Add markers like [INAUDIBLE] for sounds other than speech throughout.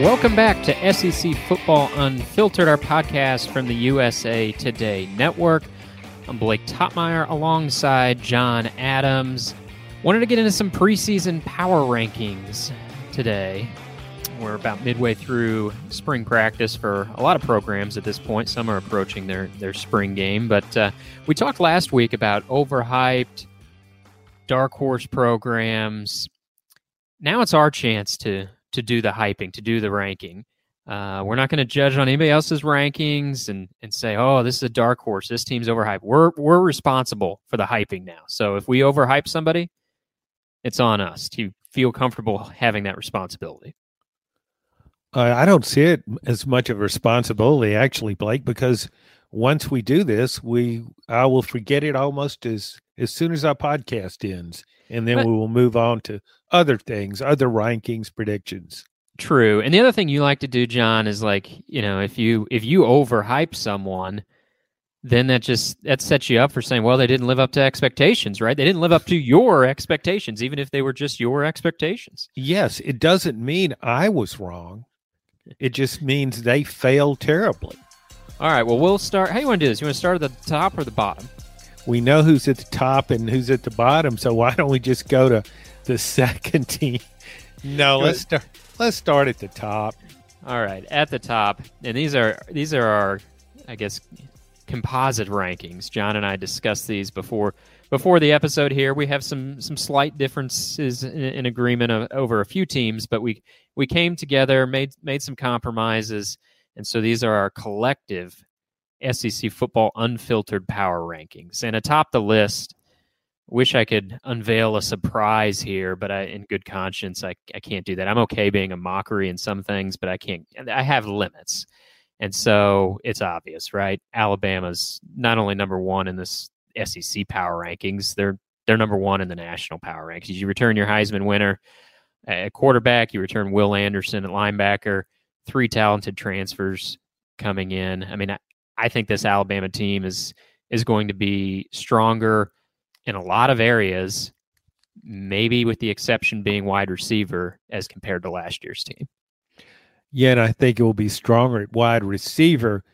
Welcome back to SEC Football Unfiltered, our podcast from the USA Today Network. I'm Blake Toppmeyer alongside John Adams. Wanted to get into some preseason power rankings today. We're about midway through spring practice for a lot of programs at this point. Some are approaching their, their spring game, but uh, we talked last week about overhyped dark horse programs. Now it's our chance to to do the hyping, to do the ranking. Uh, we're not going to judge on anybody else's rankings and, and say, oh, this is a dark horse. This team's overhyped. We're we're responsible for the hyping now. So if we overhype somebody, it's on us to feel comfortable having that responsibility. Uh, I don't see it as much of a responsibility, actually, Blake, because once we do this, we I will forget it almost as as soon as our podcast ends, and then but, we will move on to other things, other rankings, predictions. True. And the other thing you like to do, John, is like, you know, if you if you overhype someone, then that just that sets you up for saying, well, they didn't live up to expectations, right? They didn't live up to your expectations, even if they were just your expectations. Yes, it doesn't mean I was wrong. It just means they failed terribly. All right. Well, we'll start. How you want to do this? You want to start at the top or the bottom? We know who's at the top and who's at the bottom, so why don't we just go to the second [LAUGHS] team. No, let's start. Let's start at the top. All right, at the top, and these are these are our, I guess, composite rankings. John and I discussed these before before the episode. Here we have some some slight differences in, in agreement of, over a few teams, but we we came together, made made some compromises, and so these are our collective SEC football unfiltered power rankings. And atop the list wish I could unveil a surprise here, but I, in good conscience, I, I can't do that. I'm okay being a mockery in some things, but I can't, I have limits. And so it's obvious, right? Alabama's not only number one in this SEC power rankings, they're, they're number one in the national power rankings. You return your Heisman winner at quarterback, you return Will Anderson at linebacker, three talented transfers coming in. I mean, I, I think this Alabama team is, is going to be stronger in a lot of areas, maybe with the exception being wide receiver as compared to last year's team. Yeah, and I think it will be stronger at wide receiver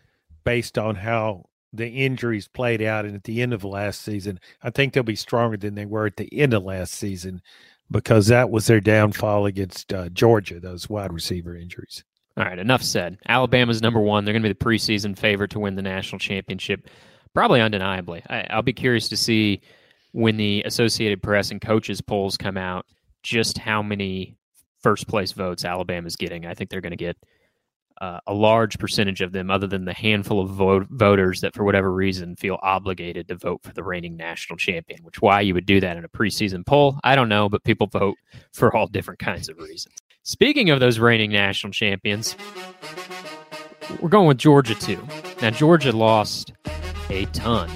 based on how the injuries played out and at the end of last season. I think they'll be stronger than they were at the end of last season because that was their downfall against uh, Georgia, those wide receiver injuries. All right, enough said. Alabama's number one. They're going to be the preseason favorite to win the national championship, probably undeniably. I, will be curious to see when the Associated Press and coaches polls come out, just how many first place votes Alabama's getting. I think they're going to get uh, a large percentage of them, other than the handful of vote- voters that, for whatever reason, feel obligated to vote for the reigning national champion. Which why you would do that in a preseason poll, I don't know, but people vote for all different kinds of reasons. Speaking of those reigning national champions, we're going with Georgia too. Now Georgia lost a ton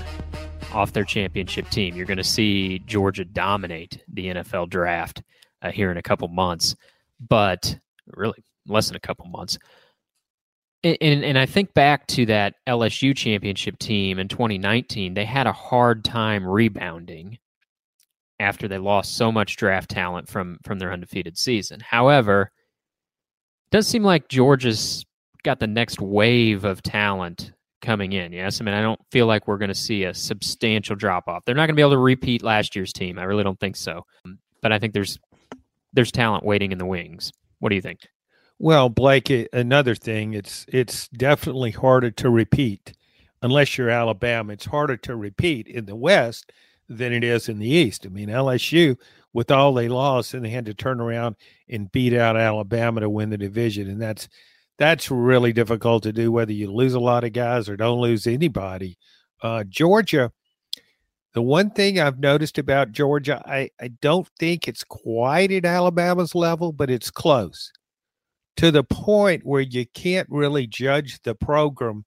off their championship team. You're going to see Georgia dominate the NFL draft uh, here in a couple months, but really less than a couple months. And, and, and, I think back to that LSU championship team in 2019, they had a hard time rebounding after they lost so much draft talent from from their undefeated season. However, it does seem like Georgia's got the next wave of talent coming in. Yes, I mean I don't feel like we're going to see a substantial drop off. They're not going to be able to repeat last year's team. I really don't think so. But I think there's there's talent waiting in the wings. What do you think? Well, Blake, another thing, it's it's definitely harder to repeat unless you're Alabama. It's harder to repeat in the West than it is in the East. I mean, LSU with all they lost and they had to turn around and beat out Alabama to win the division and that's that's really difficult to do, whether you lose a lot of guys or don't lose anybody. Uh, Georgia, the one thing I've noticed about Georgia, I, I don't think it's quite at Alabama's level, but it's close to the point where you can't really judge the program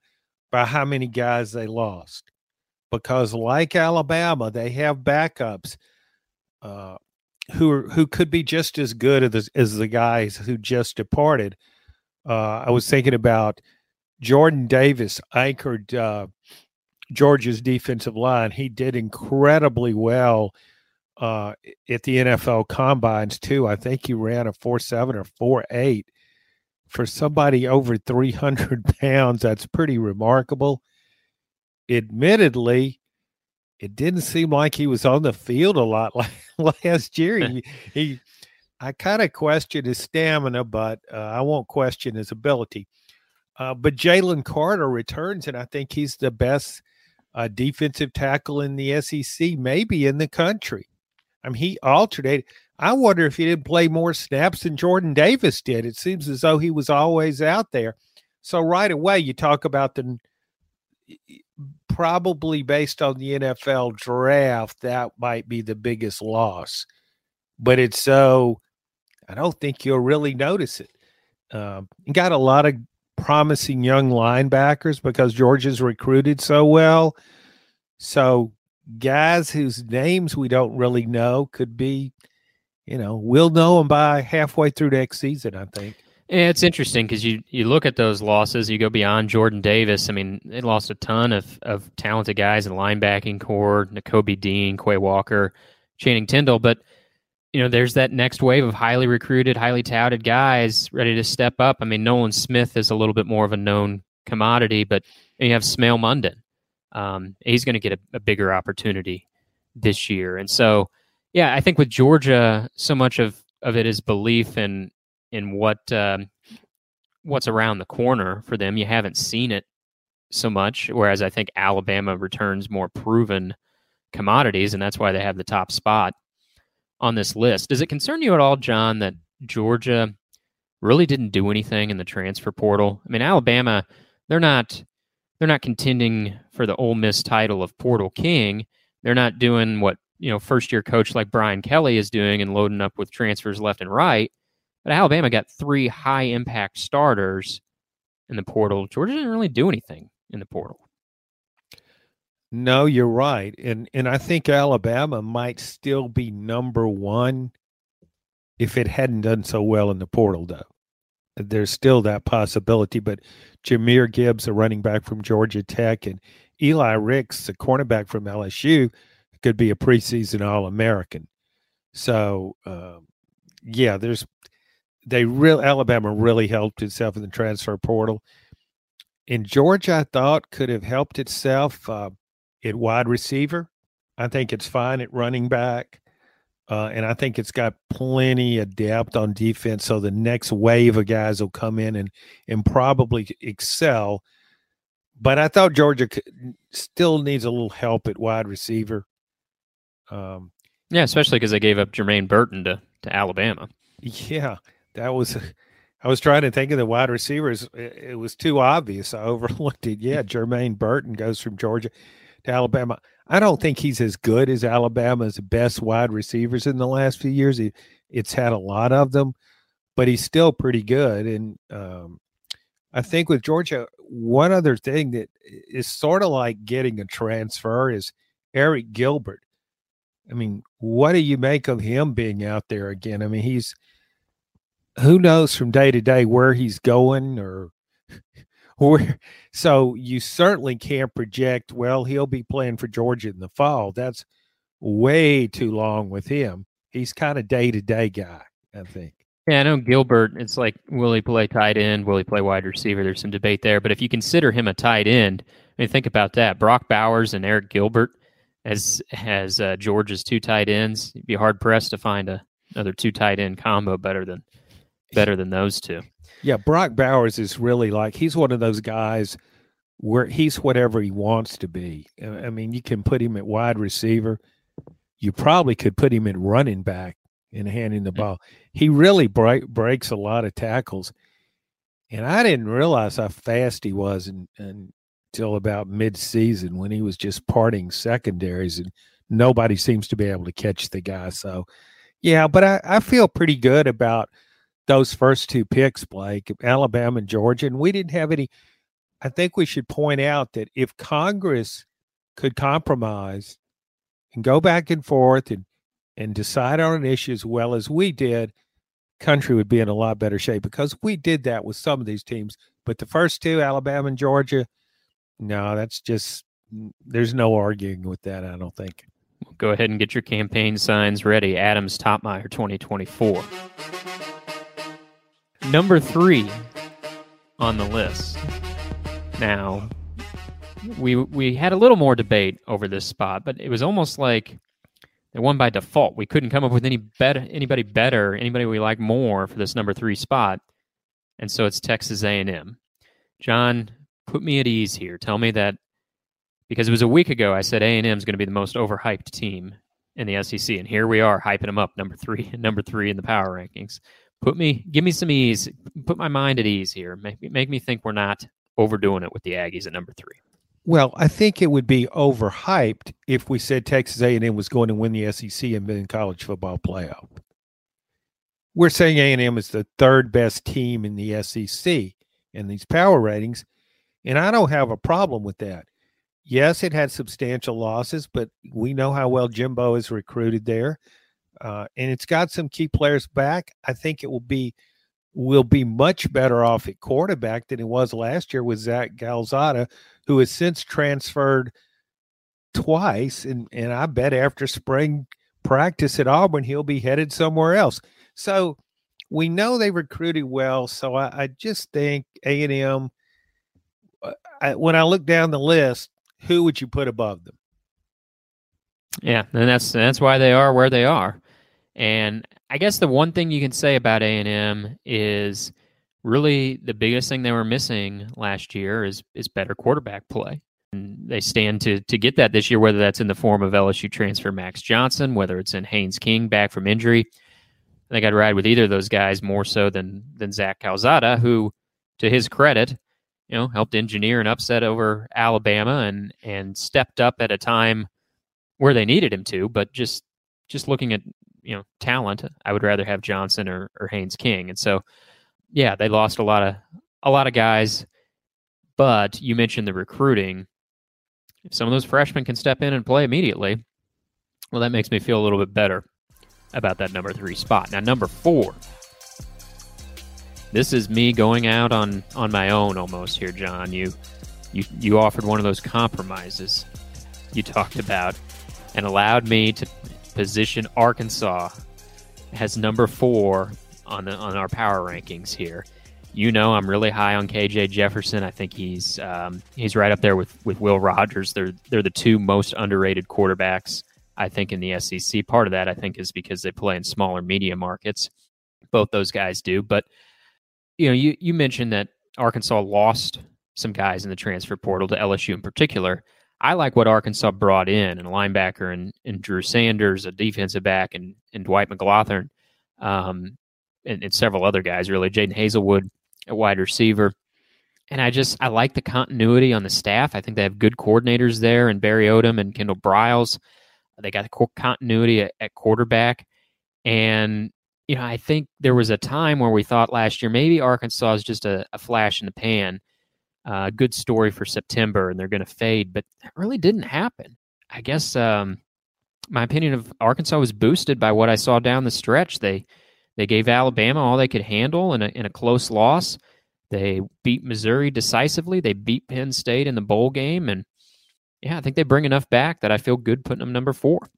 by how many guys they lost. Because, like Alabama, they have backups uh, who are, who could be just as good as, as the guys who just departed uh, I was thinking about Jordan Davis anchored uh, Georgia's defensive line. He did incredibly well uh, at the NFL combines too. I think he ran a four seven or four eight for somebody over 300 [LAUGHS] pounds, that's pretty remarkable. Admittedly, it didn't seem like he was on the field a lot [LAUGHS] last year. He, he I kind of question his stamina, but uh, I won't question his ability. Uh, but Jalen Carter returns, and I think he's the best uh, defensive tackle in the SEC, maybe in the country. I mean, he alternated. I wonder if he didn't play more snaps than Jordan Davis did. It seems as though he was always out there. So right away, you talk about the probably based on the NFL draft, that might be the biggest loss. But it's so I don't think you'll really notice it. Um, got a lot of promising young linebackers because Georgia's recruited so well. So guys whose names we don't really know could be, you know, we'll know them by halfway through next season. I think. Yeah, it's interesting because you you look at those losses, you go beyond Jordan Davis. I mean, they lost a ton of of talented guys in linebacking corps, Nakobe Dean, Quay Walker, Channing Tindall, but you know, there's that next wave of highly recruited, highly touted guys ready to step up. I mean, Nolan Smith is a little bit more of a known commodity, but you have Smael Mondon. Um, he's going to get a, a, bigger opportunity this year. And so, yeah, I think with Georgia, so much of, of it is belief in in what um, what's around the corner for them. You haven't seen it so much, whereas I think Alabama returns more proven commodities, and that's why they have the top spot on this list. Does it concern you at all, John, that Georgia really didn't do anything in the transfer portal? I mean, Alabama, they're not they're not contending for the Ole Miss title of Portal King. They're not doing what you know first year coach like Brian Kelly is doing and loading up with transfers left and right. But Alabama got three high impact starters in the portal. Georgia didn't really do anything in the portal. No, you're right. And and I think Alabama might still be number 1 if it hadn't done so well in the portal though. There's still that possibility, but Jahmyr Gibbs, a running back from Georgia Tech, and Eli Ricks, a cornerback from LSU, could be a preseason All American. So, um, yeah, there's they real Alabama really helped itself in the transfer portal. In Georgia, I thought could have helped itself. Uh, at wide receiver. I think it's fine at running back. Uh, and I think it's got plenty of depth on defense. So the next wave of guys will come in and and probably excel. But I thought Georgia still needs a little help at wide receiver. Um, yeah, especially because they gave up Jermaine Burton to to Alabama. Yeah, that was. [LAUGHS] I was trying to think of the wide receivers. It, it was too obvious. I [LAUGHS] overlooked it. Yeah, Jermaine Burton goes from Georgia to Alabama. I don't think he's as good as Alabama's best wide receivers in the last few years. He, it's had a lot of them, but he's still pretty good. And um, I think with Georgia, one other thing that is sort of like getting a transfer is Arik Gilbert. I mean, what do you make of him being out there again? I mean, he's who knows from day to day where he's going or [LAUGHS] [LAUGHS] so you certainly can't project, well, he'll be playing for Georgia in the fall. That's way too long with him. He's kind of day to day guy, I think. Yeah, I know Gilbert. It's like, will he play tight end? Will he play wide receiver? There's some debate there. But if you consider him a tight end, I mean, think about that. Brock Bowers and Arik Gilbert as has uh, Georgia's two tight ends. You'd be hard pressed to find a, another two tight end combo better than better than those two. Yeah, Brock Bowers is really like he's one of those guys where he's whatever he wants to be. I mean, you can put him at wide receiver. You probably could put him at running back and handing the mm. ball. He really break, breaks a lot of tackles. And I didn't realize how fast he was until about mid-season when he was just parting secondaries and nobody seems to be able to catch the guy. So, yeah, but I, I feel pretty good about – those first two picks, Blake, Alabama and Georgia, and we didn't have any. I think we should point out that if Congress could compromise and go back and forth and and decide on an issue as well as we did, country would be in a lot better shape because we did that with some of these teams. But the first two, Alabama and Georgia, no, that's just there's no arguing with that. I don't think. Go ahead and get your campaign signs ready. Adams Toppmeyer 2024. Number three, on the list. Now, we we had a little more debate over this spot, but it was almost like they won by default. We couldn't come up with any better anybody better, anybody we like more for this number three spot, and so it's Texas A and M. John, put me at ease here. Tell me that because it was a week ago I said A and M is going to be the most overhyped team in the SEC, and here we are hyping them up number three, [LAUGHS] number three in the power rankings. Put me, give me some ease. Put my mind at ease here. Make me, make me think we're not overdoing it with the Aggies at number three. Well, I think it would be overhyped if we said Texas A&M was going to win the SEC and win college football playoff. We're saying A&M is the third best team in the SEC in these power ratings, and I don't have a problem with that. Yes, it had substantial losses, but we know how well Jimbo is recruited there, uh, and it's got some key players back. I think it will be will be much better off at quarterback than it was last year with Zach Calzada, who has since transferred twice, and and I bet after spring practice at Auburn he'll be headed somewhere else. So we know they recruited well. So I, I just think A and M. Uh, when I look down the list, who would you put above them? Yeah, and that's that's why they are where they are. And I guess the one thing you can say about A and M is really the biggest thing they were missing last year is is better quarterback play. And they stand to to get that this year, whether that's in the form of LSU transfer Max Johnson, whether it's in Haynes King back from injury. I think I'd ride with either of those guys more so than than Zach Calzada, who, to his credit, you know, helped engineer an upset over Alabama and and stepped up at a time where they needed him to. But just just looking at you know talent, I would rather have Johnson or, or Haynes King. And so, yeah, they lost a lot of a lot of guys. But you mentioned the recruiting. If some of those freshmen can step in and play immediately, well, that makes me feel a little bit better about that number three spot. Now, number four this is me going out on on my own almost here, John. You you you offered one of those compromises you talked about and allowed me to position Arkansas has number four on the on our power rankings here. You know, I'm really high on KJ Jefferson. I think he's um, he's right up there with with Will Rogers. They're they're the two most underrated quarterbacks I think in the SEC. Part of that I think is because they play in smaller media markets. Both those guys do, but you know, you you mentioned that Arkansas lost some guys in the transfer portal to LSU in particular. I like what Arkansas brought in, and a linebacker and, and Drew Sanders, a defensive back, and, and Dwight McGlothern, um, and, and several other guys, really. Jadon Haselwood, a wide receiver. And I just, I like the continuity on the staff. I think they have good coordinators there, and Barry Odom and Kendall Briles. They got the continuity at, at quarterback. And you know, I think there was a time where we thought last year maybe Arkansas is just a, a flash in the pan, uh, good story for September, and they're going to fade, but that really didn't happen. I guess um, my opinion of Arkansas was boosted by what I saw down the stretch. They they gave Alabama all they could handle in a in a close loss. They beat Missouri decisively. They beat Penn State in the bowl game, and yeah, I think they bring enough back that I feel good putting them number four.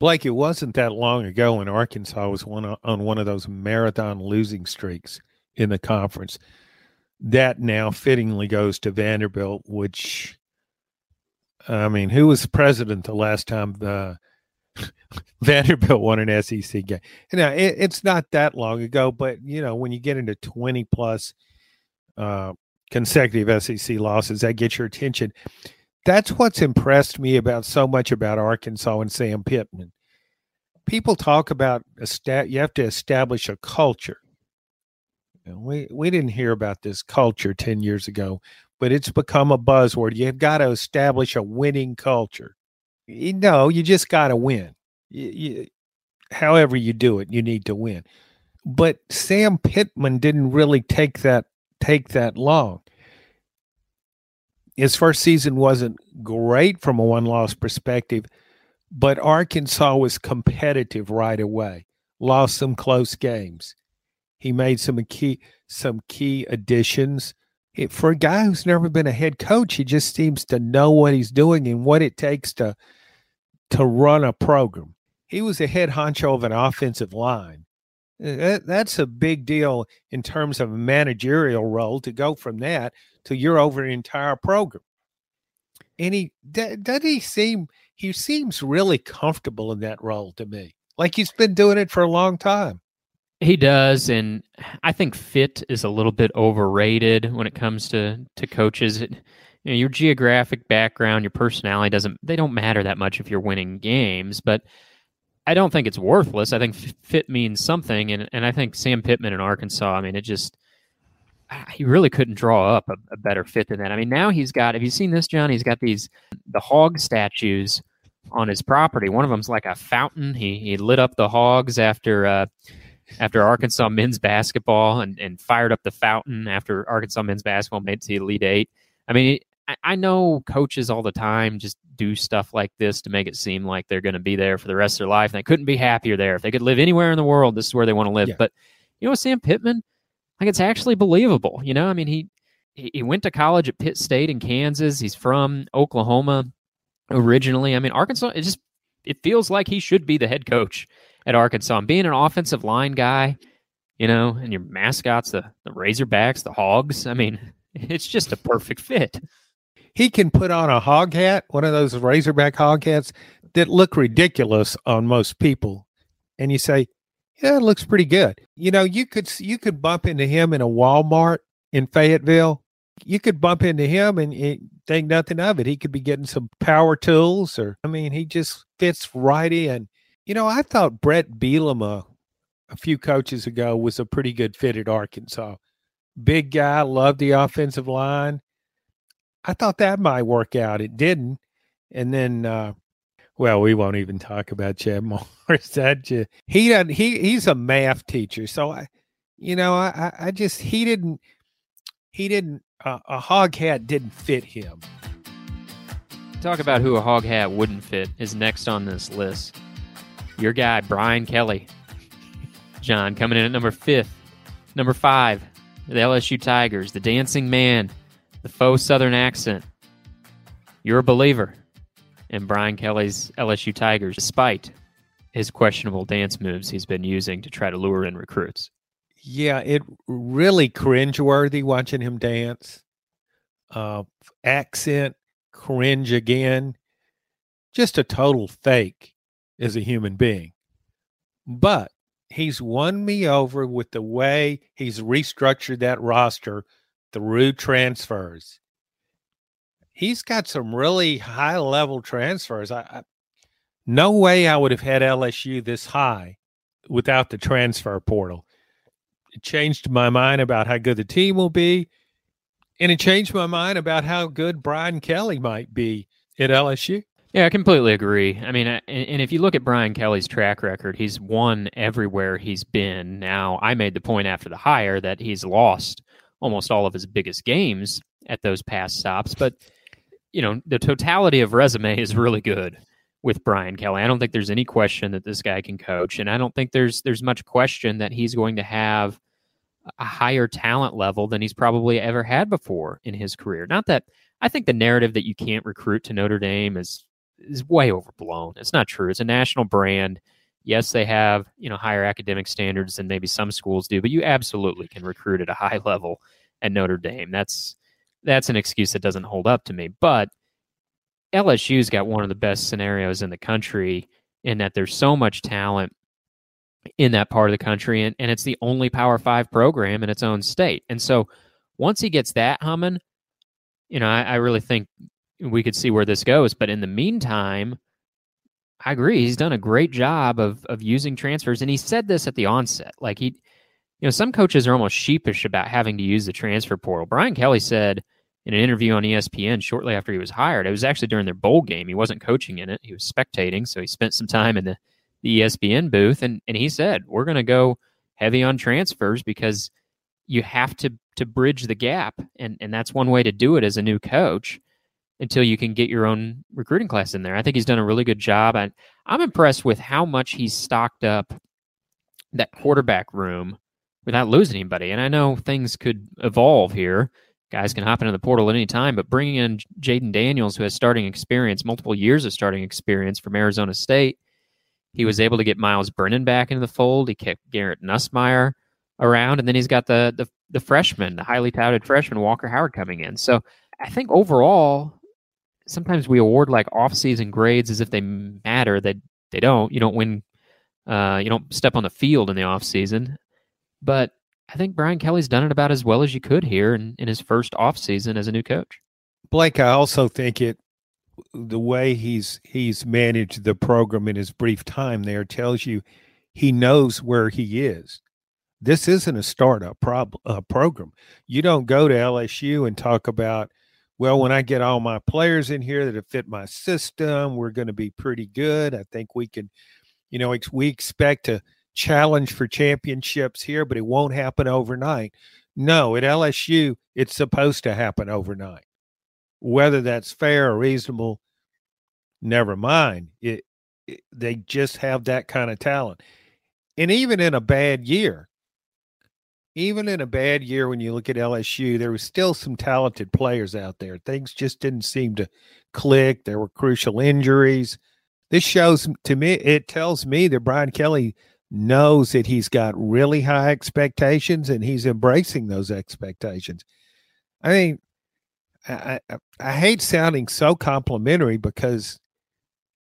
Blake, it wasn't that long ago when Arkansas was one on one of those marathon losing streaks in the conference. That now fittingly goes to Vanderbilt, which I mean, who was president the last time the [LAUGHS] Vanderbilt won an SEC game? Now it, it's not that long ago, but you know when you get into twenty plus uh, consecutive SEC losses, that gets your attention that's what's impressed me about so much about Arkansas and Sam Pittman. People talk about a stat, you have to establish a culture. Know, we we didn't hear about this culture 10 years ago, but it's become a buzzword. You've got to establish a winning culture. You know, you just got to win. You, you, however you do it, you need to win. But Sam Pittman didn't really take that take that long his first season wasn't great from a one loss perspective, but Arkansas was competitive right away. Lost some close games. He made some key some key additions. It, for a guy who's never been a head coach, he just seems to know what he's doing and what it takes to to run a program. He was a head honcho of an offensive line, Uh, that, that's a big deal in terms of a managerial role to go from that to you're over an entire program. And he does he seem he seems really comfortable in that role to me. Like he's been doing it for a long time. He does, and I think fit is a little bit overrated when it comes to to coaches. It, you know, your geographic background, your personality doesn't they don't matter that much if you're winning games, but I don't think it's worthless. I think fit means something, and and I think Sam Pittman in Arkansas. I mean, it just he really couldn't draw up a, a, better fit than that. I mean, now he's got. Have you seen this, John? He's got these the hog statues on his property. One of them's like a fountain. He he lit up the hogs after uh, after Arkansas men's basketball and and fired up the fountain after Arkansas men's basketball made it to the Elite Eight. I mean, I, I know coaches all the time just do stuff like this to make it seem like they're going to be there for the rest of their life. And they couldn't be happier there. If they could live anywhere in the world, this is where they want to live. Yeah. But you know, Sam Pittman, like it's actually believable. You know, I mean, he he went to college at Pitt State in Kansas. He's from Oklahoma originally. I mean, Arkansas. It just it feels like he should be the head coach at Arkansas. And being an offensive line guy, you know, and your mascots, the the Razorbacks, the Hogs. I mean, [LAUGHS] it's just a perfect fit. He can put on a hog hat, one of those Razorback hog hats that look ridiculous on most people, and you say, "Yeah, it looks pretty good." You know, you could you could bump into him in a Walmart in Fayetteville. You could bump into him and think nothing of it. He could be getting some power tools, or I mean, he just fits right in. You know, I thought Bret Bielema a few coaches ago was a pretty good fit at Arkansas big guy, loved the offensive line. I thought that might work out. It didn't. And then, uh, well, we won't even talk about Chad [LAUGHS] Morris. That just, he doesn't. He he's a math teacher, so I, you know, I I just he didn't he didn't uh, a hog hat didn't fit him. Talk about who a hog hat wouldn't fit is next on this list. Your guy Brian Kelly, John coming in at number fifth, number five the LSU Tigers, the dancing man, the faux Southern accent. You're a believer in Brian Kelly's LSU Tigers, despite his questionable dance moves he's been using to try to lure in recruits. Yeah, it really cringeworthy watching him dance. Uh, accent, cringe again. Just a total fake as a human being. But he's won me over with the way he's restructured that roster through transfers. He's got some really high level transfers. I, I, no way I would have had LSU this high without the transfer portal. It changed my mind about how good the team will be, and it changed my mind about how good Brian Kelly might be at LSU. Yeah, I completely agree. I mean, and if you look at Brian Kelly's track record, he's won everywhere he's been. Now, I made the point after the hire that he's lost almost all of his biggest games at those past stops, but you know, the totality of resume is really good with Brian Kelly. I don't think there's any question that this guy can coach, and I don't think there's there's much question that he's going to have a higher talent level than he's probably ever had before in his career. Not that I think the narrative that you can't recruit to Notre Dame is is way overblown. It's not true. It's a national brand. Yes, they have you know higher academic standards than maybe some schools do, but you absolutely can recruit at a high level at Notre Dame. That's that's an excuse that doesn't hold up to me. But LSU's got one of the best scenarios in the country in that there's so much talent in that part of the country, and, and it's the only Power Five program in its own state. And so once he gets that humming, you know, I, I really think we could see where this goes. But in the meantime, I agree. He's done a great job of of using transfers, and he said this at the onset. Like he, you know, some coaches are almost sheepish about having to use the transfer portal. Brian Kelly said in an interview on ESPN shortly after he was hired, it was actually during their bowl game. He wasn't coaching in it; he was spectating. So he spent some time in the the ESPN booth, and and he said, "We're going to go heavy on transfers because you have to to bridge the gap, and and that's one way to do it as a new coach." Until you can get your own recruiting class in there. I think he's done a really good job. And I'm impressed with how much he's stocked up that quarterback room without losing anybody. And I know things could evolve here. Guys can hop into the portal at any time, but bringing in Jayden Daniels, who has starting experience, multiple years of starting experience from Arizona State, He was able to get Myles Brennan back into the fold. He kept Garrett Nussmeier around, and then he's got the the, the freshman, the highly touted freshman Walker Howard coming in. So I think overall, sometimes we award like off-season grades as if they matter. That they, they don't. You don't win. Uh, you don't step on the field in the off-season. But I think Brian Kelly's done it about as well as you could here in, in his first off-season as a new coach. Blake, I also think it the way he's he's managed the program in his brief time there tells you he knows where he is. This isn't a startup prob- uh, program. You don't go to LSU and talk about, well, when I get all my players in here that fit my system, we're going to be pretty good. I think we can, you know, we expect to challenge for championships here, but it won't happen overnight. No, at LSU, it's supposed to happen overnight. Whether that's fair or reasonable, never mind. It, it, they just have that kind of talent. And even in a bad year, even in a bad year, when you look at LSU, there was still some talented players out there. Things just didn't seem to click. There were crucial injuries. This shows to me, it tells me that Brian Kelly knows that he's got really high expectations and he's embracing those expectations. I mean, I, I, I hate sounding so complimentary because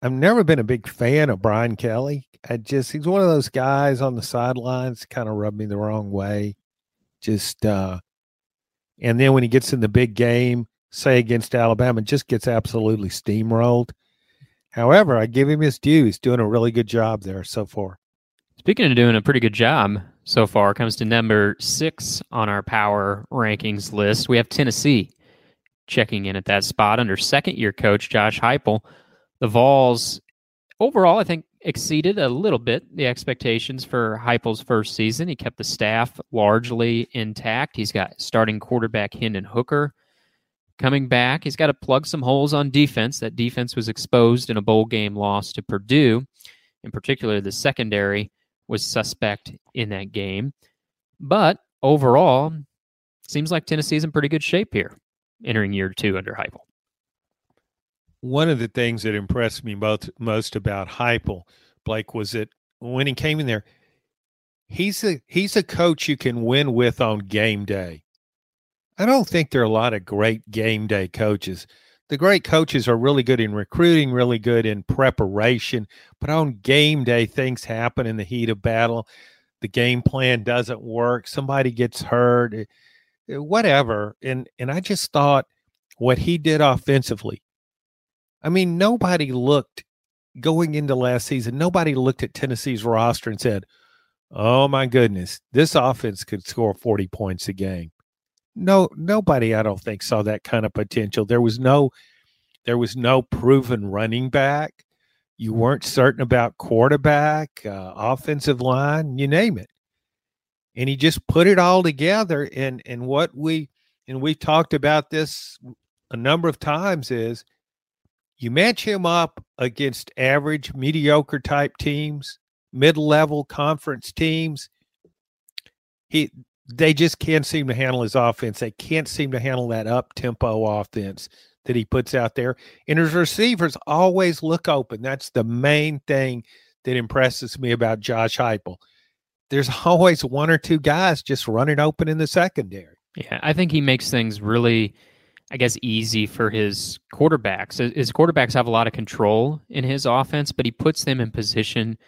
I've never been a big fan of Brian Kelly. I just he's one of those guys on the sidelines kind of rubbed me the wrong way. Just uh and then when he gets in the big game, say against Alabama, just gets absolutely steamrolled. However, I give him his due. He's doing a really good job there so far. Speaking of doing a pretty good job so far, comes to number six on our power rankings list. We have Tennessee checking in at that spot under second year coach Josh Heupel. The Vols overall, I think, exceeded a little bit the expectations for Heupel's first season. He kept the staff largely intact. He's got starting quarterback Hendon Hooker coming back. He's got to plug some holes on defense. That defense was exposed in a bowl game loss to Purdue. In particular, the secondary was suspect in that game. But overall, seems like Tennessee's in pretty good shape here entering year two under Heupel. One of the things that impressed me most, most about Heupel, Blake, was that when he came in there, he's a he's a coach you can win with on game day. I don't think there are a lot of great game day coaches. The great coaches are really good in recruiting, really good in preparation, but on game day, things happen in the heat of battle. The game plan doesn't work. Somebody gets hurt. Eh, whatever. And and I just thought what he did offensively. I mean, nobody looked going into last season. Nobody looked at Tennessee's roster and said, "Oh my goodness, this offense could score forty points a game." No, nobody, I don't think, saw that kind of potential. There was no, there was no proven running back. You weren't certain about quarterback, uh, offensive line, you name it and he just put it all together and and what we and we've talked about this a number of times is you match him up against average mediocre type teams mid-level conference teams. He they just can't seem to handle his offense. They can't seem to handle that up tempo offense that he puts out there. And his receivers always look open. That's the main thing that impresses me about Josh Heupel. There's [LAUGHS] always one or two guys just running open in the secondary. Yeah, I think he makes things really, I guess, easy for his quarterbacks. His quarterbacks have a lot of control in his offense, but he puts them in position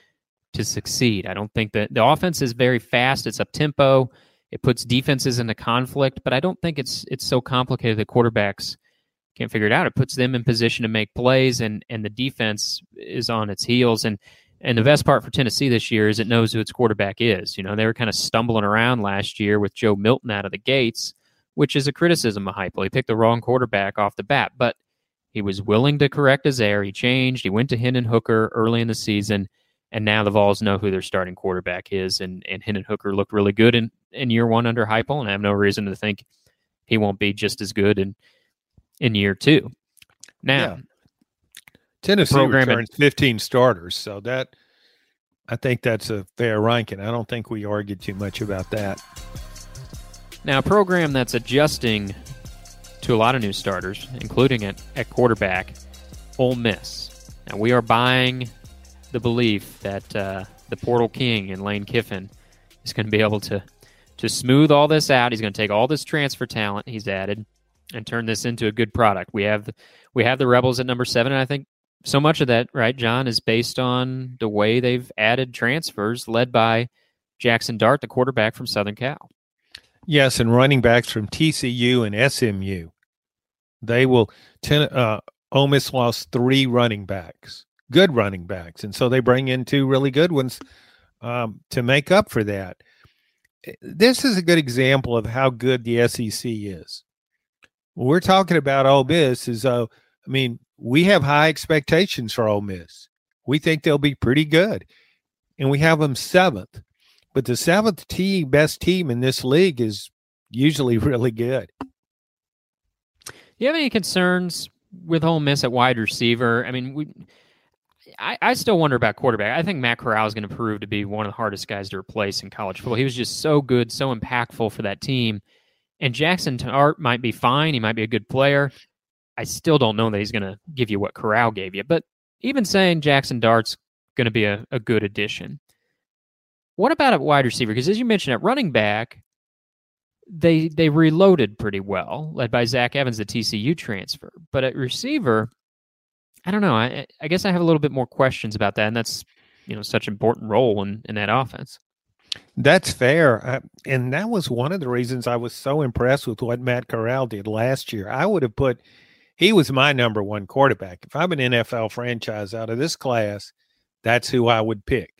to succeed. I don't think that the offense is very fast. It's up tempo. It puts defenses into conflict, but I don't think it's it's so complicated that quarterbacks can't figure it out. It puts them in position to make plays, and and the defense is on its heels. And and the best part for Tennessee this year is it knows who its quarterback is. You know, they were kind of stumbling around last year with Joe Milton out of the gates, which is a criticism of Heupel. He picked the wrong quarterback off the bat, but he was willing to correct his error. He changed. He went to Hendon Hooker early in the season, and now the Vols know who their starting quarterback is. And and Hendon Hooker looked really good in, in year one under Heupel, and I have no reason to think he won't be just as good in in year two. Now, yeah. Tennessee returns 15 starters, so that I think that's a fair ranking. I don't think we argued too much about that. Now, a program that's adjusting to a lot of new starters, including at, at quarterback, Ole Miss. Now, we are buying the belief that uh, the portal king and Lane Kiffin is going to be able to to smooth all this out. He's going to take all this transfer talent he's added and turn this into a good product. We have the, we have the Rebels at number seven, and I think so much of that, right, John, is based on the way they've added transfers, led by Jackson Dart, the quarterback from Southern Cal. Yes, and running backs from TCU and SMU. They will. Ten, uh, Ole Miss lost three running backs, good running backs, and so they bring in two really good ones um, to make up for that. Eh, this is a good example of how good the SEC is. We're talking about Ole Miss, is uh, I mean, we have high expectations for Ole Miss. We think they'll be pretty good, and we have them seventh. But the seventh team, best team in this league, is usually [LAUGHS] really good. Do you have any concerns with Ole Miss at wide receiver? I mean, we, I, I still wonder about quarterback. I think Matt Corral is going to prove to be one of the hardest guys to replace in college football. He was just so good, so impactful for that team. And Jackson Dart might be fine. He might be a good player. I still don't know that he's going to give you what Corral gave you. But even saying Jackson Dart's going to be a, a good addition. What about a wide receiver? Because as you mentioned, at running back, they they reloaded pretty well, led by Zach Evans, the TCU transfer. But at receiver, I don't know. I I guess I have a little bit more questions about that, and that's you know such an important role in in that offense. That's fair, uh, and that was one of the reasons I was so impressed with what Matt Corral did last year. I would have put he was my number one quarterback. If I'm an NFL franchise out of this class, that's who I would pick.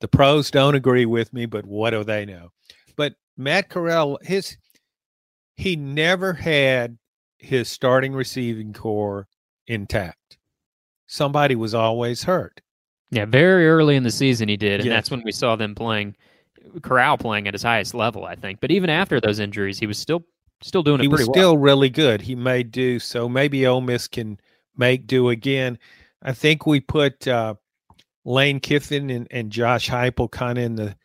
The pros don't agree with me, but what do they know? But Matt Corral, his he never had his starting receiving corps intact. Somebody was always hurt. Yeah, very early in the season he did, and yes. that's when we saw them playing Corral playing at his highest level, I think. But even after those injuries, he was still still doing it. He was well. still really good. He made do. So maybe Ole Miss can make do again. I think we put uh, Lane Kiffin and, and Josh Heupel kind of in the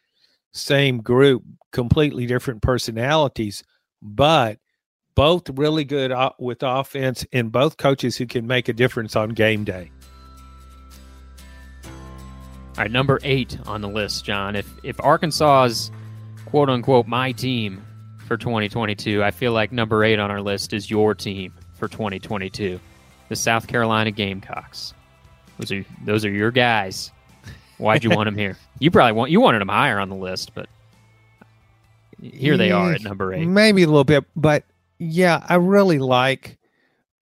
same group, completely different personalities, but both really good with offense and both coaches who can make a difference on game day. All right, number eight on the list, John. If if Arkansas's quote unquote my team for 2022, I feel like number eight on our list is your team for 2022, the South Carolina Gamecocks. Those are those are your guys. Why'd you want them here? [LAUGHS] You probably want you wanted them higher on the list, but here they are at number eight. Maybe a little bit, but yeah, I really like.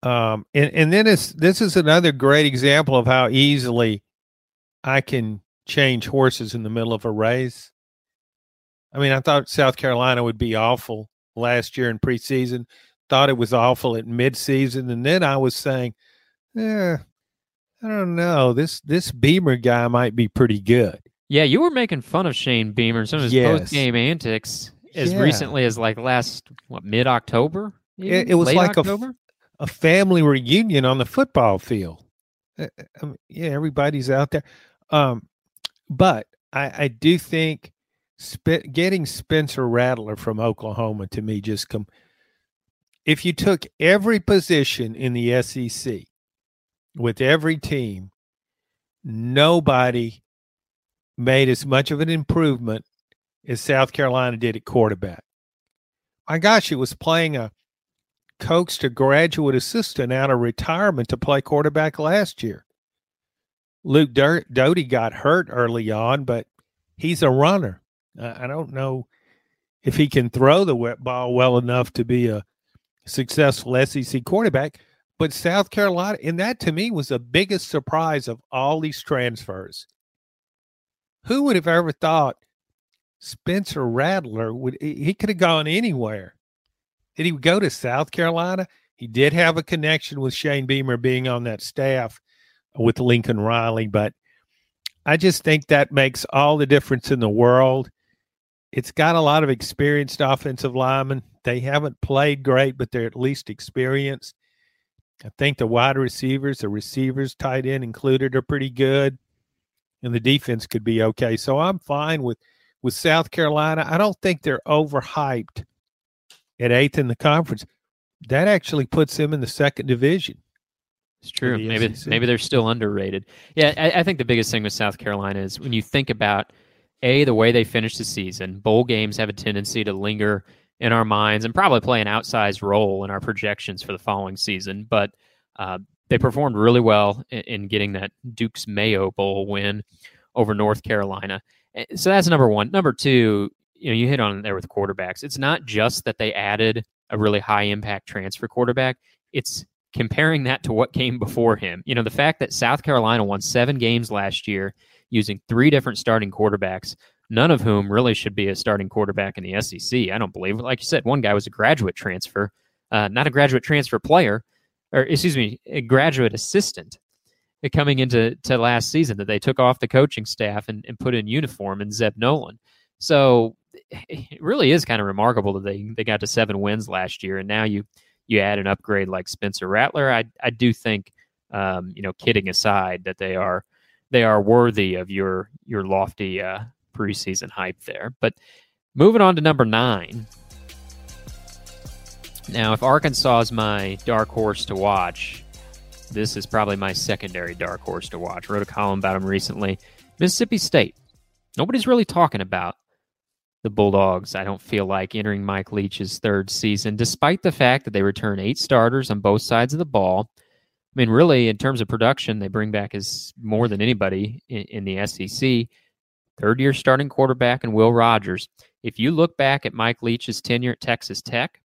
Um, and and then it's this is another great example of how easily I can change horses in the middle of a race. I mean, I thought South Carolina would be awful last year in preseason. Thought it was awful at midseason, and then I was saying, "Yeah, I don't know. This this Beamer guy might be pretty good." Yeah, you were making fun of Shane Beamer and some of his yes. post game antics as yeah. recently as like last what mid October. It, it, was Late like October? a a family reunion on the football field. I mean, yeah, everybody's out there. Um, but I, I do think sp- getting Spencer Rattler from Oklahoma to me just come. If you took every position in the SEC with every team, nobody made as much of an improvement as South Carolina did at quarterback. My gosh, it was playing a coaxed a graduate assistant out of retirement to play quarterback last year. Luke Doty got hurt early on, but he's a runner. I don't know if he can throw the wet ball well enough to be a successful SEC quarterback. But South Carolina, and that to me was the biggest surprise of all these transfers. Who would have ever thought Spencer Rattler would? He could have gone anywhere. Did he go to South Carolina? He did have a connection with Shane Beamer being on that staff with Lincoln Riley, but I just think that makes all the difference in the world. It's got a lot of experienced offensive linemen. They haven't played great, but they're at least experienced. I think the wide receivers, the receivers, tight end included, are pretty good, and the defense could be okay. So I'm fine with with South Carolina. I don't think they're overhyped at eighth in the conference. That actually puts them in the second division. It's true. Maybe SEC. maybe they're still underrated. Yeah, I, I think the biggest thing with South Carolina is when you think about a the way they finished the season. Bowl games have a tendency to linger in our minds and probably play an outsized role in our projections for the following season. But uh, they performed really well in, in, getting that Duke's Mayo Bowl win over North Carolina. Eh, so that's number one. Number two, you know, you hit on there with quarterbacks. It's not just that they added a really high impact transfer quarterback. It's comparing that to what came before him. You know, the fact that South Carolina won seven games last year using three different starting quarterbacks, none of whom really should be a starting quarterback in the SEC. I don't believe. Like you said, one guy was a graduate transfer, uh, not a graduate transfer player, or excuse me, a graduate assistant uh, coming into to last season that they took off the coaching staff and, and put in uniform and Zeb Noland. So it really is kind of remarkable that they, they got to seven wins last year, and now you you add an upgrade like Spencer Rattler, I I do think, um, you know, kidding aside, that they are they are worthy of your your lofty uh, preseason hype there. But moving on to number nine. Now, if Arkansas is my dark horse to watch, this is probably my secondary dark horse to watch. wrote a column about them recently. Mississippi State. Nobody's really talking about the Bulldogs, I don't feel like, entering Mike Leach's third season, despite the fact that they return eight starters on both sides of the ball. I mean, really, in terms of production, they bring back as more than anybody in, in the SEC. Third year starting quarterback and Will Rogers. If you look back at Mike Leach's tenure at Texas Tech,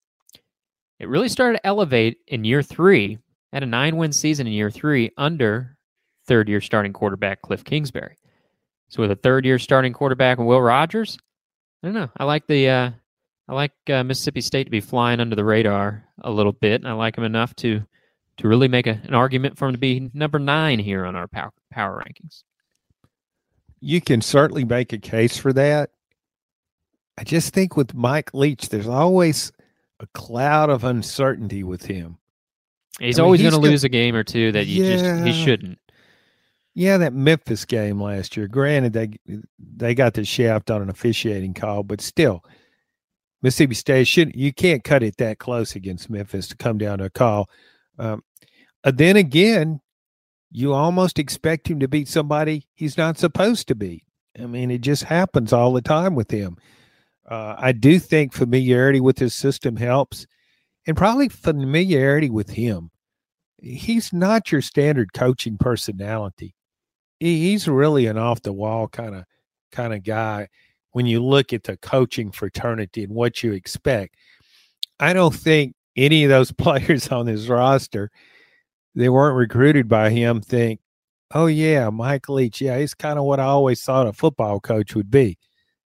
it really started to elevate in year three, at a nine win season in year three, under third year starting quarterback Cliff Kingsbury. So, with a third year starting quarterback and Will Rogers, I don't know. I like the uh, I like uh, Mississippi State to be flying under the radar a little bit, and I like them enough to to really make a, an argument for them to be number nine here on our power, power rankings. You can certainly make a case for that. I just think with Mike Leach, there's always a cloud of uncertainty with him. He's I mean, always going to lose a game or two that you yeah, just he shouldn't. Yeah, that Memphis game last year. Granted, they they got the shaft on an officiating call, but still, Mississippi State should you can't cut it that close against Memphis to come down to a call. Um, uh, then again, you almost expect him to beat somebody he's not supposed to beat. I mean, it just happens all the time with him. Uh, I do think familiarity with his system helps, and probably familiarity with him. He's not your standard coaching personality he's really an off the wall kind of kind of guy when you look at the coaching fraternity and what you expect. I don't think any of those [LAUGHS] players on his roster they weren't recruited by him think, "Oh yeah, Mike Leach, yeah, he's kind of what I always thought a football coach would be."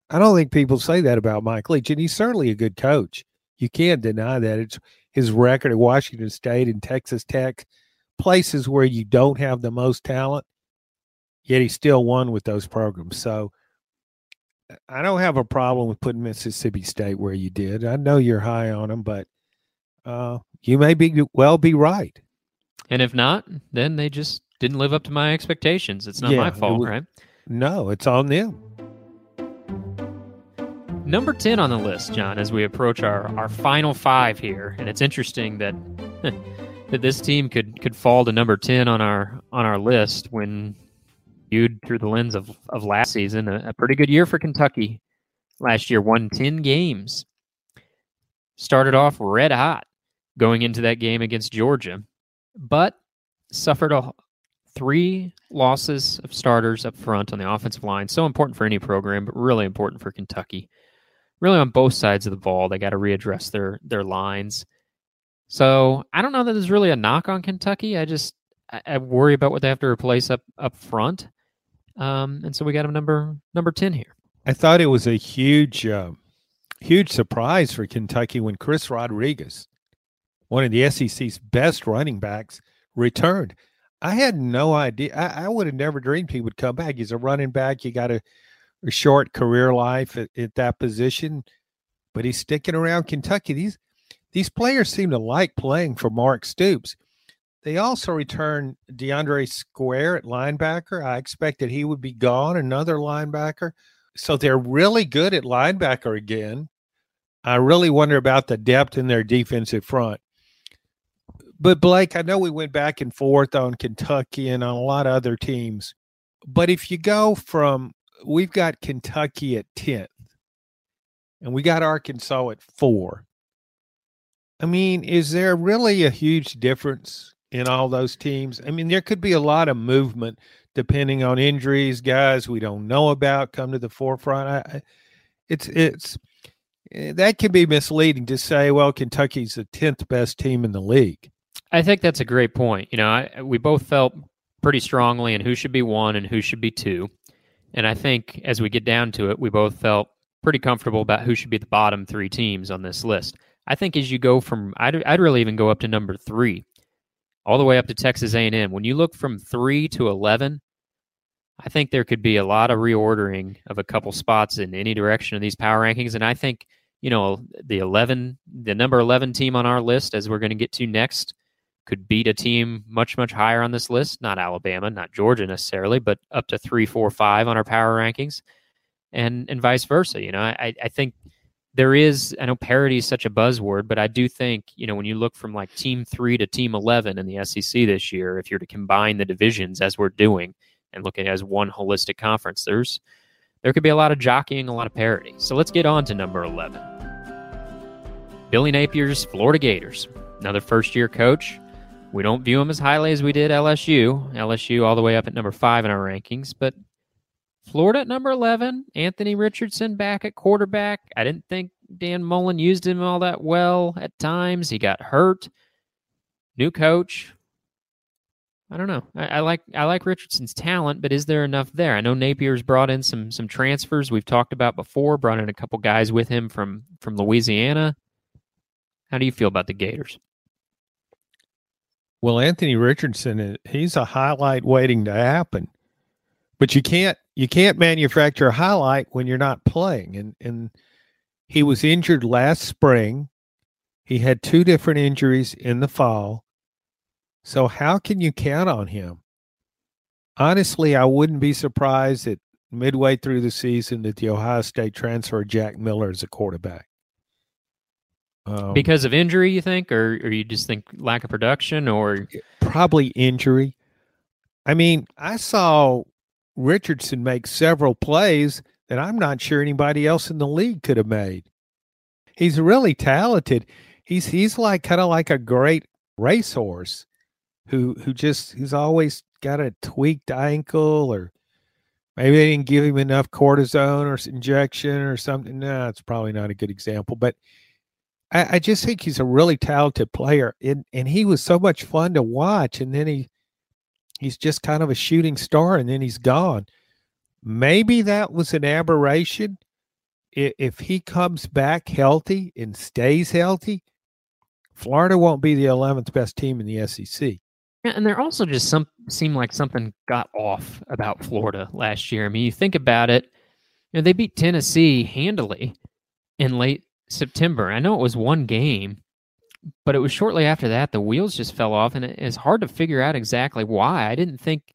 I don't think people say that about Mike Leach, and he's certainly a good coach. You can't deny that. It's his record at Washington State and Texas Tech, places where you don't have the most talent yet he still won with those programs. So I don't have a problem with putting Mississippi State where you did. I know you're high on them, but uh, you may be well be right. And if not, then they just didn't live up to my expectations. It's not yeah, my fault, was, right? No, it's on them. Number 10 on the list, John, as we approach our, our final five here. And it's interesting that [LAUGHS] that this team could could fall to number 10 on our on our list when viewed through the lens of, of last season, a, a pretty good year for Kentucky last year. Won 10 games. Started off red hot going into that game against Georgia, but suffered a, three losses of starters up front on the offensive line. So important for any program, but really important for Kentucky. Really on both sides of the ball, they got to readdress their their lines. So I don't know that there's really a knock on Kentucky. I just I, I worry about what they have to replace up up front. Um, and so we got him number number ten here. I thought it was a huge, uh, huge surprise for Kentucky when Chris Rodriguez, one of the SEC's best running backs, returned. I had no idea. I, I would have never dreamed he would come back. He's a running back. You got a, a short career life at, at that position, but he's sticking around Kentucky. These these players seem to like playing for Mark Stoops. They also returned DeAndre Square at linebacker. I expected he would be gone, another linebacker. So they're really good at linebacker again. I really wonder about the depth in their defensive front. But Blake, I know we went back and forth on Kentucky and on a lot of other teams, but if you go from we've got Kentucky at 10th and we got Arkansas at 4. I mean, is there really a huge difference in all those teams? I mean, there could be a lot of movement depending on injuries, guys we don't know about come to the forefront. I, it's it's eh, that can be misleading to say, well, Kentucky's the tenth best team in the league. I think that's a great point. You know, I, we both felt pretty strongly in who should be one and who should be two, and I think as we get down to it, we both felt pretty comfortable about who should be the bottom three teams on this list. I think as you go from, I'd, I'd really even go up to number three, all the way up to Texas A&M. When you look from three to eleven, I think there could be a lot of reordering of a couple spots in any direction of these power rankings, and I think you know the eleven, the number eleven team on our list, as we're going to get to next, could beat a team much much higher on this list. Not Alabama, not Georgia necessarily, but up to three, four, five on our power rankings, and and vice versa. You know, I I think there is I know parity is such a buzzword, but I do think you know when you look from like team three to team eleven in the SEC this year, if you're to combine the divisions as we're doing and look at it as one holistic conference. There's there could be a lot of jockeying, a lot of parity. So let's get on to number 11. Billy Napier's Florida Gators, another first year coach. We don't view him as highly as we did LSU. LSU all the way up at number five in our rankings, but Florida at number 11, Anthony Richardson back at quarterback. I didn't think Dan Mullen used him all that well at times. He got hurt. New coach, I don't know. I, I, like I like Richardson's talent, but is there enough there? I know Napier's brought in some some transfers we've talked about before. Brought in a couple guys with him from from Louisiana. How do you feel about the Gators? Well, Anthony Richardson, uh, he's a highlight waiting to happen, but you can't you can't manufacture a highlight when you're not playing. And and he was injured last spring. He had two different injuries in the fall so how can you count on him? Honestly, I wouldn't be surprised that midway through the season that the Ohio State transfer Jack Miller as a quarterback. Um, because of injury, you think, or or you just think lack of production, or probably injury. I mean, I saw Richardson make several plays that I'm not sure anybody else in the league could have made. He's really talented. He's he's like kind of like a great racehorse who who just who's always got a tweaked ankle or maybe they didn't give him enough cortisone or injection or something. No, it's probably not a good example, but I, I just think he's a really talented player, and and he was so much fun to watch. And then he he's just kind of a shooting star, and then he's gone. Maybe that was an aberration. If he comes back healthy and stays healthy, Florida won't be the 11th best team in the SEC. And there also just some seemed like something got off about Florida last year. I mean, you think about it, you know, they beat Tennessee handily in late September. I know it was one game, but it was shortly after that the wheels just fell off, and it's hard to figure out exactly why. I didn't think,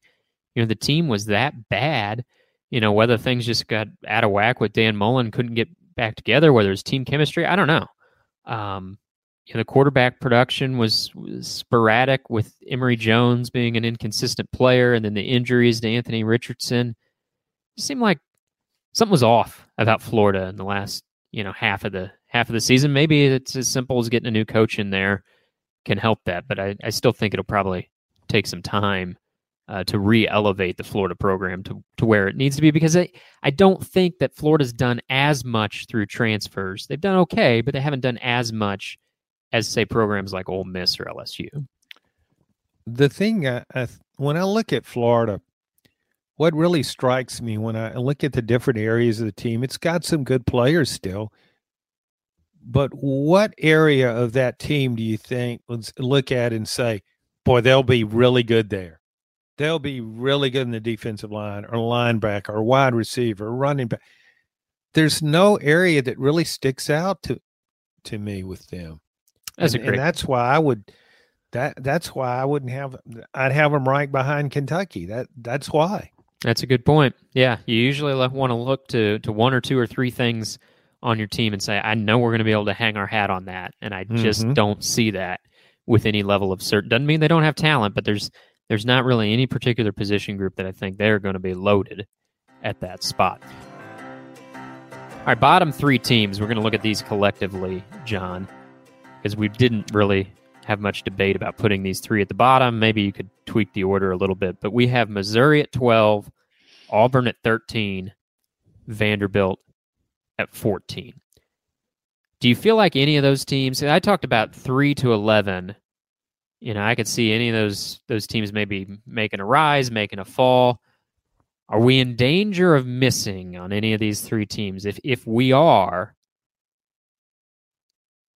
you know, the team was that bad. You know, whether things just got out of whack with Dan Mullen, couldn't get back together, whether it's team chemistry, I don't know. Um, you know, the quarterback production was, was, sporadic with Emory Jones being an inconsistent player, and then the injuries to Anthony Richardson. It seemed like something was off about Florida in the last you know half of the half of the season. Maybe it's as simple as getting a new coach in there can help that, but I, I still think it'll probably take some time uh, to re-elevate the Florida program to, to where it needs to be because I, I don't think that Florida's done as much through transfers. They've done okay, but they haven't done as much as say programs like Ole Miss or LSU. The thing I, I, when I look at Florida, what really strikes me when I look at the different areas of the team, it's got some good players still. But what area of that team do you think let's look at and say, boy, they'll be really good there? They'll be really good in the defensive line or linebacker or wide receiver or running back. There's no area that really sticks out to to me with them. That's and, a great. And that's why I would. That that's why I wouldn't have. I'd have them right behind Kentucky. That that's why. That's a good point. Yeah, you usually want to look to to one or two or three things on your team and say, I know we're going to be able to hang our hat on that, and I just mm-hmm. don't see that with any level of certain. Doesn't mean they don't have talent, but there's there's not really any particular position group that I think they're going to be loaded at that spot. All right, bottom three teams. We're going to look at these collectively, John, because we didn't really have much debate about putting these three at the bottom. Maybe you could tweak the order a little bit, but we have Missouri at 12, Auburn at 13, Vanderbilt at 14. Do you feel like any of those teams? I talked about 3 to 11. You know, I could see any of those those teams maybe making a rise, making a fall. Are we in danger of missing on any of these three teams? If if we are,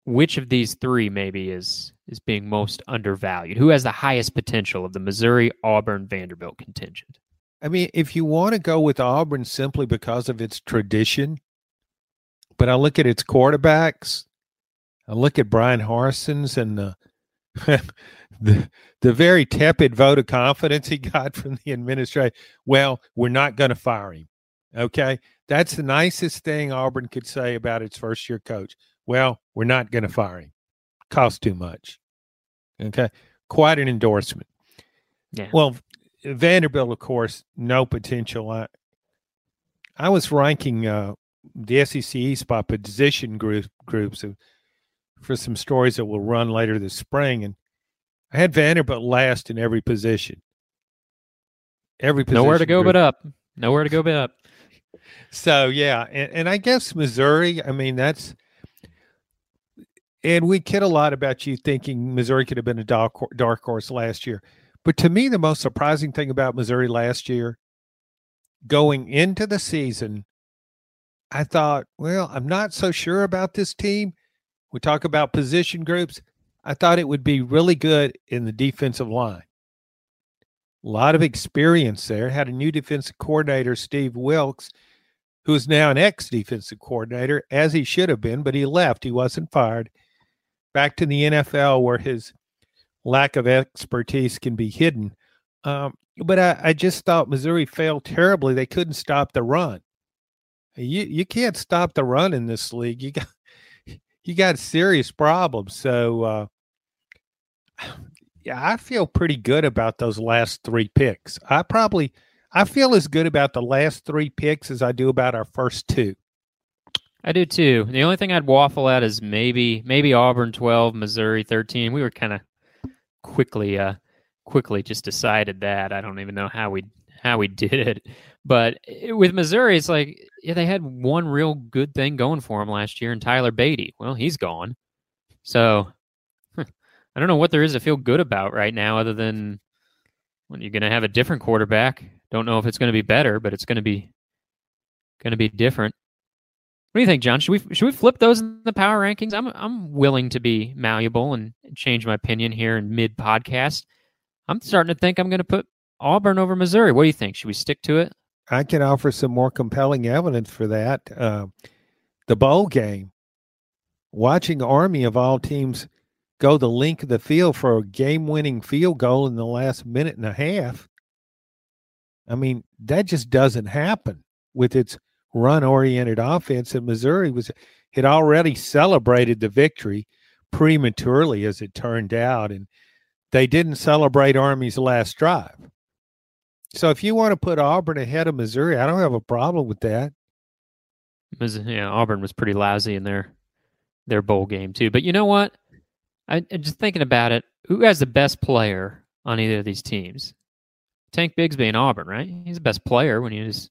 which of these three maybe is is being most undervalued? Who has the highest potential of the Missouri, Auburn, Vanderbilt contingent? I mean, if you want to go with Auburn simply because of its tradition, but I look at its quarterbacks, I look at Bryan Harsin's and the [LAUGHS] the the very tepid vote of confidence he got [LAUGHS] from the administration. Well, we're not going to fire him. Okay, that's the nicest thing Auburn could say about its first year coach. Well, we're not going to fire him. Cost too much. Okay, quite an endorsement. Yeah. Well, Vanderbilt, of course, no potential. I, I was ranking uh, the SEC East by position group, groups for some stories that will run later this spring, and I had Vanderbilt last in every position. Every position Nowhere to go group. but up. Nowhere to go but up. So yeah, and, and I guess Missouri. I mean, that's and we kid a lot about you thinking Missouri could have been a dark, dark horse last year. But to me, the most surprising thing about Missouri last year, going into the season, I thought, well, I'm not so sure about this team. We talk about position groups. I thought it would be really good in the defensive line. A lot of experience there. Had a new defensive coordinator, Steve Wilks, who is now an ex defensive coordinator, as he should have been, but he left. He wasn't fired. Back to the NFL, where his lack of expertise can be hidden. Um, but I, I just thought Missouri failed terribly. They couldn't stop the run. You you can't stop the run in this league. You got [LAUGHS] you got serious problems. So uh, [SIGHS] yeah, I feel pretty good about those last three picks. I probably I feel as good about the last three picks as I do about our first two. I do too. The only thing I'd waffle at is maybe maybe Auburn twelve, Missouri thirteen. We were kind of quickly uh quickly just decided that. I don't even know how we how we [LAUGHS] did it. But eh, with Missouri, it's like yeah, they had one real good thing going for them last year, and Tyler Badie. Well, he's gone, so I don't know what there is to feel good about right now, other than when you're going to have a different quarterback. Don't know if it's going to be better, but it's going to be going to be different. What do you think, John? Should we should we flip those in the power rankings? I'm I'm willing to be malleable and change my opinion here in mid podcast. I'm starting to think I'm going to put Auburn over Missouri. What do you think? Should we stick to it? I can offer some more compelling evidence for that. Uh, the bowl game, watching Army of all teams go the length of the field for a game-winning field goal in the last minute and a half. I mean, that just doesn't happen with its run-oriented offense. And Missouri was had already celebrated the victory prematurely, as it turned out, and they didn't celebrate Army's last drive. So if you want to put Auburn ahead of Missouri, I don't have a problem with that. Yeah, Auburn was pretty lousy in their their bowl game too. But you know what? I am just thinking about it. Who has the best player on either of these teams? Tank Bigsby and Auburn, right? He's the best player when you just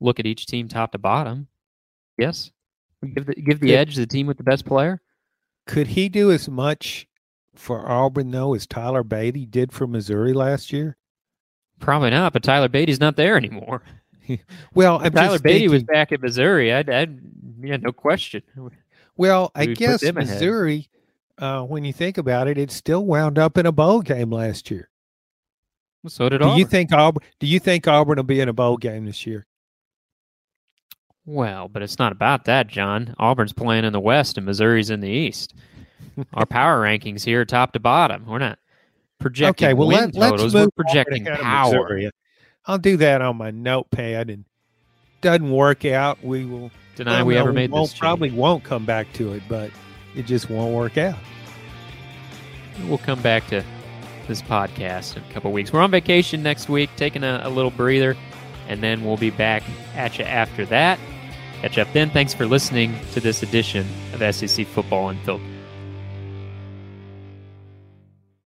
look at each team top to bottom. Yes, give the give the edge to the team with the best player. Could he do as much for Auburn though as Tyler Badie did for Missouri last year? Probably not, but Tyler Badie's not there anymore. [LAUGHS] well, Tyler thinking, was back at Missouri. I'd, I'd yeah, no question. Well, [LAUGHS] I guess Missouri, uh, when you think about it, it still wound up in a bowl game last year. Well, so did do Auburn. you think Auburn? Do you think Auburn will be in a bowl game this year? Well, but it's not about that, John. Auburn's playing in the West and Missouri's in the East. [LAUGHS] Our power rankings here, top to bottom. We're not projecting okay, well, win let, totals. let's We're move projecting power. I'll do that on my notepad, and doesn't work out. We will deny we ever made this. Probably won't come back to it, but it just won't work out. we'll come back to this podcast in a couple weeks. We're on vacation next week, taking a, a little breather, and then we'll be back at you after that. Catch up then. Thanks for listening to this edition of SEC Football Unfiltered.